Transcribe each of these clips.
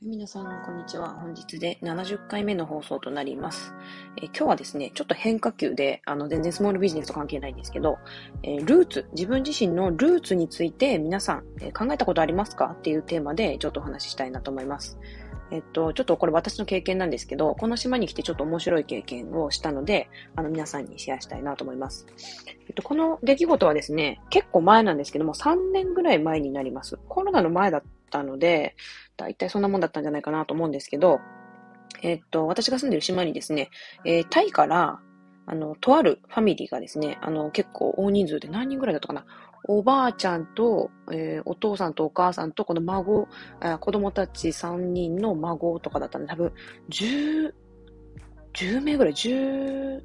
皆さん、こんにちは。本日で70回目の放送となります。え今日はですね、ちょっと変化球で、あの、全然スモールビジネスと関係ないんですけど、えー、ルーツ、自分自身のルーツについて皆さん、えー、考えたことありますか？っていうテーマでちょっとお話ししたいなと思います。えっと、ちょっとこれ私の経験なんですけど、この島に来てちょっと面白い経験をしたので、あの、皆さんにシェアしたいなと思います。えっと、この出来事はですね、結構前なんですけども、3年ぐらい前になります。コロナの前だったので、だいたいそんなもんだったんじゃないかなと思うんですけど、えっと、私が住んでる島にですね、えー、タイから、あの、とあるファミリーがですね、あの、結構大人数で何人ぐらいだったかな。おばあちゃんと、えー、お父さんとお母さんと、この孫、子供たち3人の孫とかだったんで、多分、10、10名ぐらい、10、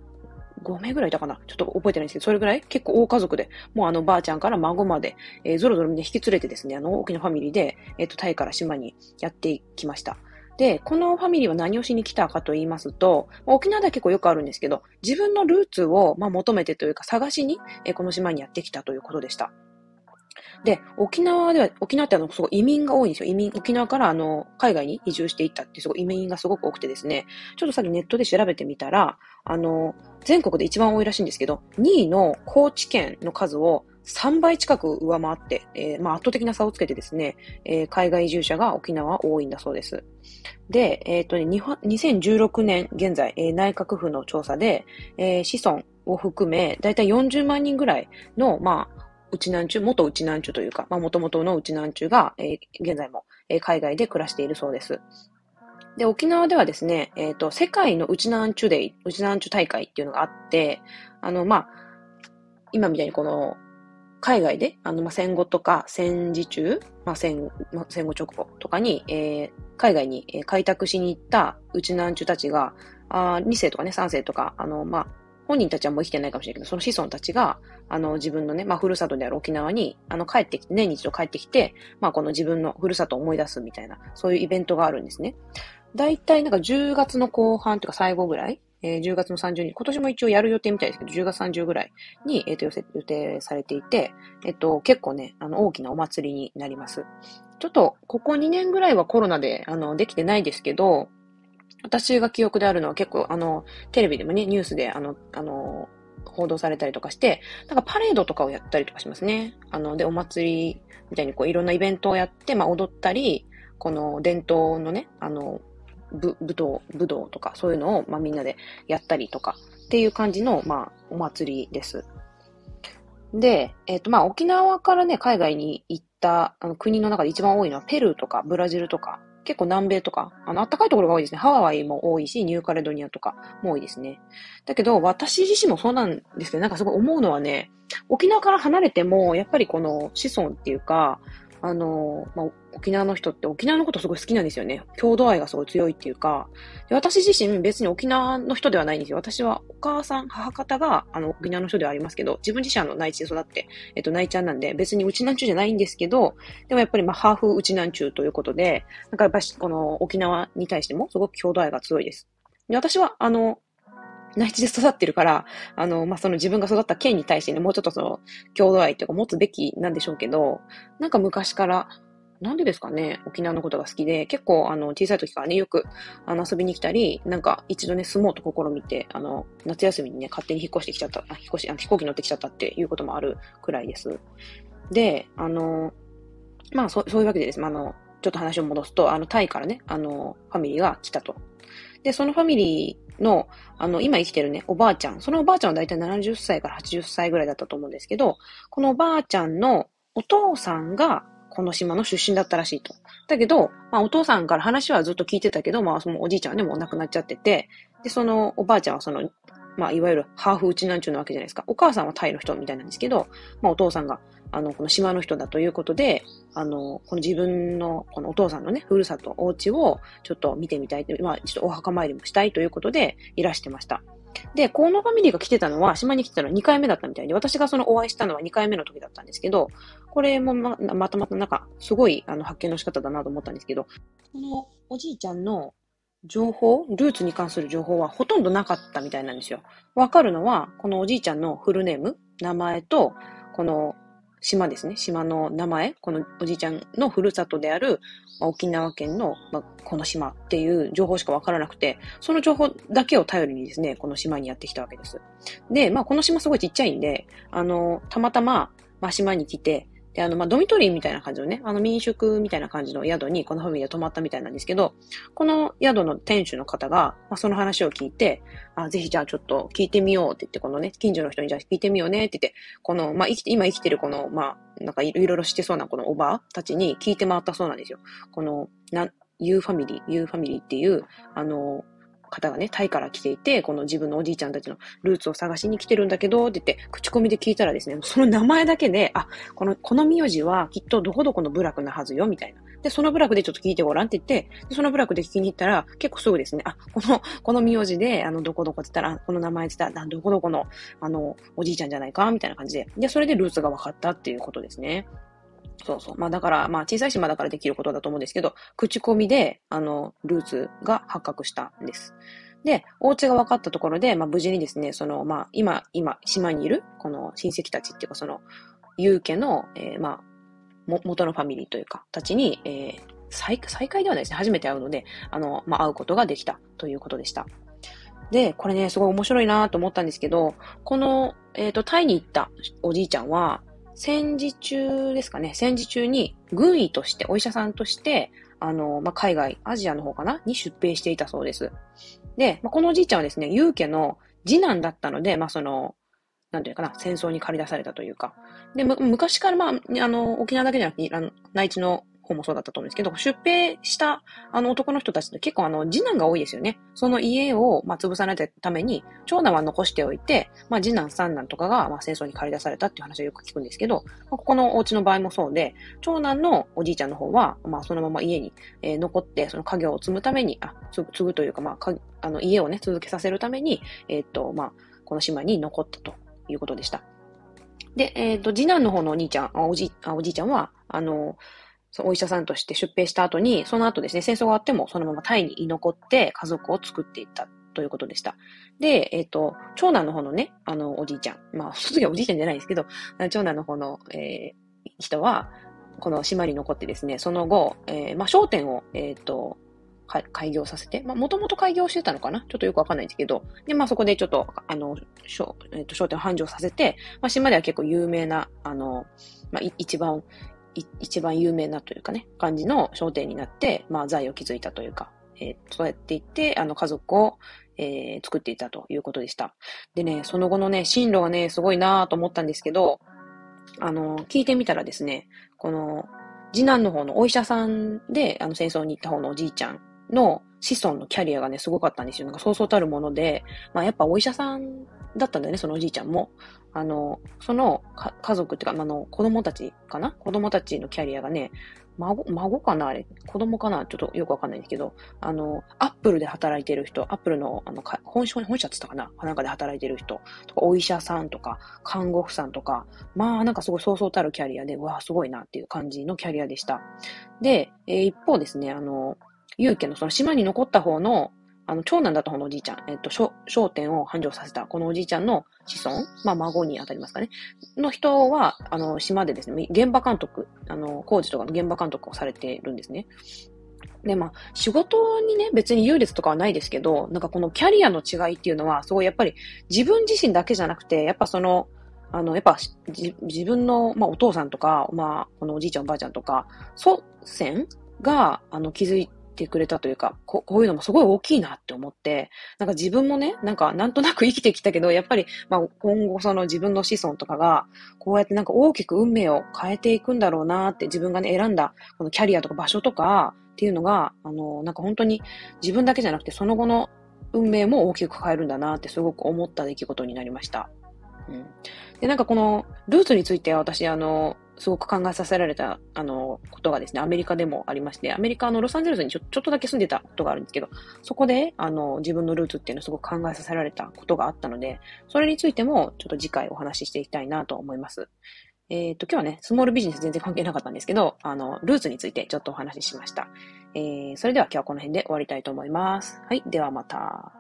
5名ぐらいいたかなちょっと覚えてないんですけど、それぐらい？結構大家族で、もうあのばあちゃんから孫まで、えー、ぞろぞろみんな引き連れてですね、あの大きなファミリーで、えっ、ー、と、タイから島にやってきました。で、このファミリーは何をしに来たかと言いますと、沖縄では結構よくあるんですけど、自分のルーツを、まあ、求めてというか探しに、え、この島にやってきたということでした。で、沖縄では、沖縄ってあの、すごい移民が多いんですよ。移民、沖縄からあの、海外に移住していったってすごい移民がすごく多くてですね、ちょっとさっきネットで調べてみたら、あの、全国で一番多いらしいんですけど、2位の高知県の数を3倍近く上回って、えー、まあ、圧倒的な差をつけてですね、えー、海外移住者が沖縄多いんだそうです。で、えっ、ー、とね、2016年現在、え、内閣府の調査で、え、子孫を含め、だいたい40万人ぐらいの、まあ、うちなんちゅう、元うちなんちゅうというか、まあ、元々のうちなんちゅうが、え、現在も、え、海外で暮らしているそうです。で、沖縄ではですね、えっ、と、世界のうちなんちゅうデイ、うちなんちゅう大会っていうのがあって、あの、まあ、今みたいにこの、海外で、あの、ま、戦後とか戦時中、まあ、戦、ま、戦後直後とかに、えー、海外に開拓しに行ったうちなんちゅたちが、あ2世とかね、3世とか、あの、まあ、本人たちはもう生きてないかもしれないけど、その子孫たちが、あの、自分のね、まあ、ふるさとである沖縄に、あの、帰ってきて、年に一度帰ってきて、まあ、この自分のふるさとを思い出すみたいな、そういうイベントがあるんですね。だいたいなんか10月の後半とか最後ぐらい、えー、10月の30日、今年も一応やる予定みたいですけど、10月30ぐらいに、えっ、ー、と、予定されていて、えっ、ー、と、結構ね、あの、大きなお祭りになります。ちょっと、ここ2年ぐらいはコロナで、あの、できてないですけど、私が記憶であるのは結構、あの、テレビでもね、ニュースで、あの、あの、報道されたりとかして、なんかパレードとかをやったりとかしますね。あの、で、お祭りみたいにこういろんなイベントをやって、まあ踊ったり、この伝統のね、あの、ぶ、武道、武道とかそういうのを、まあみんなでやったりとかっていう感じの、まあお祭りです。で、えっ、ー、とまあ沖縄からね、海外に行ったあの国の中で一番多いのはペルーとかブラジルとか結構南米とか、あの、暖かいところが多いですね。ハワイも多いし、ニューカレドニアとかも多いですね。だけど、私自身もそうなんですけど、なんかすごい思うのはね、沖縄から離れても、やっぱりこの子孫っていうか、あの、まあ、沖縄の人って沖縄のことすごい好きなんですよね。郷土愛がすごい強いっていうか、で私自身別に沖縄の人ではないんですよ。私はお母さん、母方があの沖縄の人ではありますけど、自分自身の内地で育って、えっと内ちゃんなんで別にうちなんちゅうじゃないんですけど、でもやっぱりまあハーフうちなんちゅうということで、なんかやっぱりこの沖縄に対してもすごく郷土愛が強いです。で私はあの、内地で育ってるから、あの、まあ、その自分が育った県に対してね、もうちょっとその、郷土愛っていうか持つべきなんでしょうけど、なんか昔から、なんでですかね、沖縄のことが好きで、結構、あの、小さい時からね、よく、あの、遊びに来たり、なんか、一度ね、住もうと試みて、あの、夏休みにね、勝手に引っ越してきちゃった、あ引っ越し、あ飛行機乗ってきちゃったっていうこともあるくらいです。で、あの、まあ、そそういうわけでです。あの、ちょっと話を戻すと、あの、タイからね、あの、ファミリーが来たと。で、そのファミリーの、あの、今生きてるね、おばあちゃん。そのおばあちゃんはだいたい70歳から80歳ぐらいだったと思うんですけど、このおばあちゃんのお父さんが、この島の出身だったらしいと。だけど、まあお父さんから話はずっと聞いてたけど、まあそのおじいちゃんはね、もう亡くなっちゃってて、で、そのおばあちゃんはその、まあいわゆるハーフうちなんちゅうなわけじゃないですか。お母さんはタイの人みたいなんですけど、まあお父さんがあの、この島の人だということで、あの、この自分の、このお父さんのね、ふるさと、お家をちょっと見てみたいまあ、ちょっとお墓参りもしたいということでいらしてました。で、このファミリーが来てたのは、島に来てたのは2回目だったみたいで、私がそのお会いしたのは2回目の時だったんですけど、これもま、またまたなんか、すごい、あの、発見の仕方だなと思ったんですけど、このおじいちゃんの情報、ルーツに関する情報はほとんどなかったみたいなんですよ。わかるのは、このおじいちゃんのフルネーム、名前と、この島ですね。島の名前、このおじいちゃんのふるさとである、まあ、沖縄県の、まあ、この島っていう情報しかわからなくて、その情報だけを頼りにですね、この島にやってきたわけです。で、まあこの島すごいちっちゃいんで、あの、たまたま、まあ島に来て、で、あの、まあ、ドミトリーみたいな感じのね、あの、民宿みたいな感じの宿にこのファミリーで泊まったみたいなんですけど、この宿の店主の方が、まあ、その話を聞いて、あ、ぜひじゃあちょっと聞いてみようって言って、このね、近所の人にじゃあ聞いてみようねって言って、この、まあ、生きて、今生きてるこの、まあ、なんかいろいろしてそうなこのおばあたちに聞いて回ったそうなんですよ。この、な、ユーファミリー、ユーファミリーっていう、あの、方がね、タイから来ていて、この自分のおじいちゃんたちのルーツを探しに来てるんだけど、って言って、口コミで聞いたらですね、その名前だけで、あ、この、この名字はきっとどこどこの部落なはずよ、みたいな。で、その部落でちょっと聞いてごらんって言って、その部落で聞きに行ったら、結構すぐですね、あ、この、この名字で、あの、どこどこって言ったら、この名前って言ったら、どこどこの、あの、おじいちゃんじゃないかみたいな感じで。で、それでルーツが分かったっていうことですね。そうそう。まあだから、まあ小さい島だからできることだと思うんですけど、口コミで、あの、ルーツが発覚したんです。で、お家が分かったところで、まあ、無事にですね、その、まあ、今、今、島にいる、この親戚たちっていうか、その、有家の、えー、まあ、も、元のファミリーというか、たちに、えー、再、再会ではないですね。初めて会うので、あの、まあ、会うことができたということでした。で、これね、すごい面白いなと思ったんですけど、この、えっ、ー、と、タイに行ったおじいちゃんは、戦時中ですかね、戦時中に軍医として、お医者さんとして、あの、まあ、海外、アジアの方かな？に出兵していたそうです。で、まあ、このおじいちゃんはですね、ユー家の次男だったので、まあ、その、なんていうかな、戦争に駆り出されたというか。で、昔からまあ、あの、沖縄だけじゃなくて、内地の方もそうだったと思うんですけど、出兵したあの男の人たちって結構あの次男が多いですよね。その家をまあ潰さないために、長男は残しておいて、まあ次男三男とかがまあ戦争に駆り出されたっていう話をよく聞くんですけど、まあ、ここのお家の場合もそうで、長男のおじいちゃんの方は、まあそのまま家に、えー、残って、その家業を積むために、あ、継ぐというか、まあか、あの家をね、続けさせるために、えー、っと、まあ、この島に残ったということでした。で、えっ、と、次男の方のお兄ちゃん、おじ、おじいちゃんは、あの、お医者さんとして出兵した後に、その後ですね、戦争が終わってもそのままタイに居残って家族を作っていったということでした。で、えっ、ー、と、長男の方のね、あの、おじいちゃん。まあ、その時はおじいちゃんじゃないですけど、長男の方の、えー、人は、この島に残ってですね、その後、えー、まあ、商店を、えっ、ー、と、開業させて、まあ、もともと開業してたのかな？ちょっとよくわかんないんですけど、で、まあ、そこでちょっと、あの、商、えっ、ー、と、商店を繁盛させて、まあ、島では結構有名な、あの、まあ、一番一番有名なというかね、感じの商店になって、まあ、財を築いたというか、えー、そうやっていって、あの、家族を、えー、作っていたということでした。でね、その後のね、進路がね、すごいなと思ったんですけど、あの、聞いてみたらですね、この、次男の方のお医者さんで、あの、戦争に行った方のおじいちゃんの子孫のキャリアがね、すごかったんですよ。なんかそうそうたるもので、まあやっぱお医者さんだったんだよね、そのおじいちゃんも。あの、その家族っていうか、あの、子供たちかな？子供たちのキャリアがね、孫、孫かなあれ？子供かな？ちょっとよくわかんないんですけど、あの、アップルで働いてる人、アップルの、あの、本社、本社って言ったかな？なんかで働いてる人とか、お医者さんとか、看護婦さんとか、まあ、なんかすごいそうそうたるキャリアで、うわすごいなっていう感じのキャリアでした。で、えー、一方ですね、あの、ユーケのその島に残った方の、あの、長男だった方のおじいちゃん、えっと、商店を繁盛させた、このおじいちゃんの子孫、まあ、孫に当たりますかね、の人は、あの、島でですね、現場監督、あの、工事とかの現場監督をされているんですね。で、まあ、仕事にね、別に優劣とかはないですけど、なんかこのキャリアの違いっていうのは、すごいやっぱり自分自身だけじゃなくて、やっぱその、あの、やっぱ、自分の、まあ、お父さんとか、まあ、このおじいちゃんおばあちゃんとか、祖先が、あの、気づいてくれたというか、ここういうのもすごい大きいなって思って、なんか自分もね、なんかなんとなく生きてきたけど、やっぱり、まあ今後その自分の子孫とかが、こうやってなんか大きく運命を変えていくんだろうなって自分がね、選んだこのキャリアとか場所とかっていうのが、あの、なんか本当に自分だけじゃなくてその後の運命も大きく変えるんだなってすごく思った出来事になりました。うん。で、なんかこのルーツについて私、あの、すごく考えさせられた、あの、ことがですね、アメリカでもありまして、アメリカのロサンゼルスにちょちょっとだけ住んでたことがあるんですけど、そこで、あの、自分のルーツっていうのをすごく考えさせられたことがあったので、それについても、ちょっと次回お話ししていきたいなと思います。えっ、ー、と、今日はね、スモールビジネス全然関係なかったんですけど、あの、ルーツについてちょっとお話ししました。えー、それでは今日はこの辺で終わりたいと思います。はい、ではまた。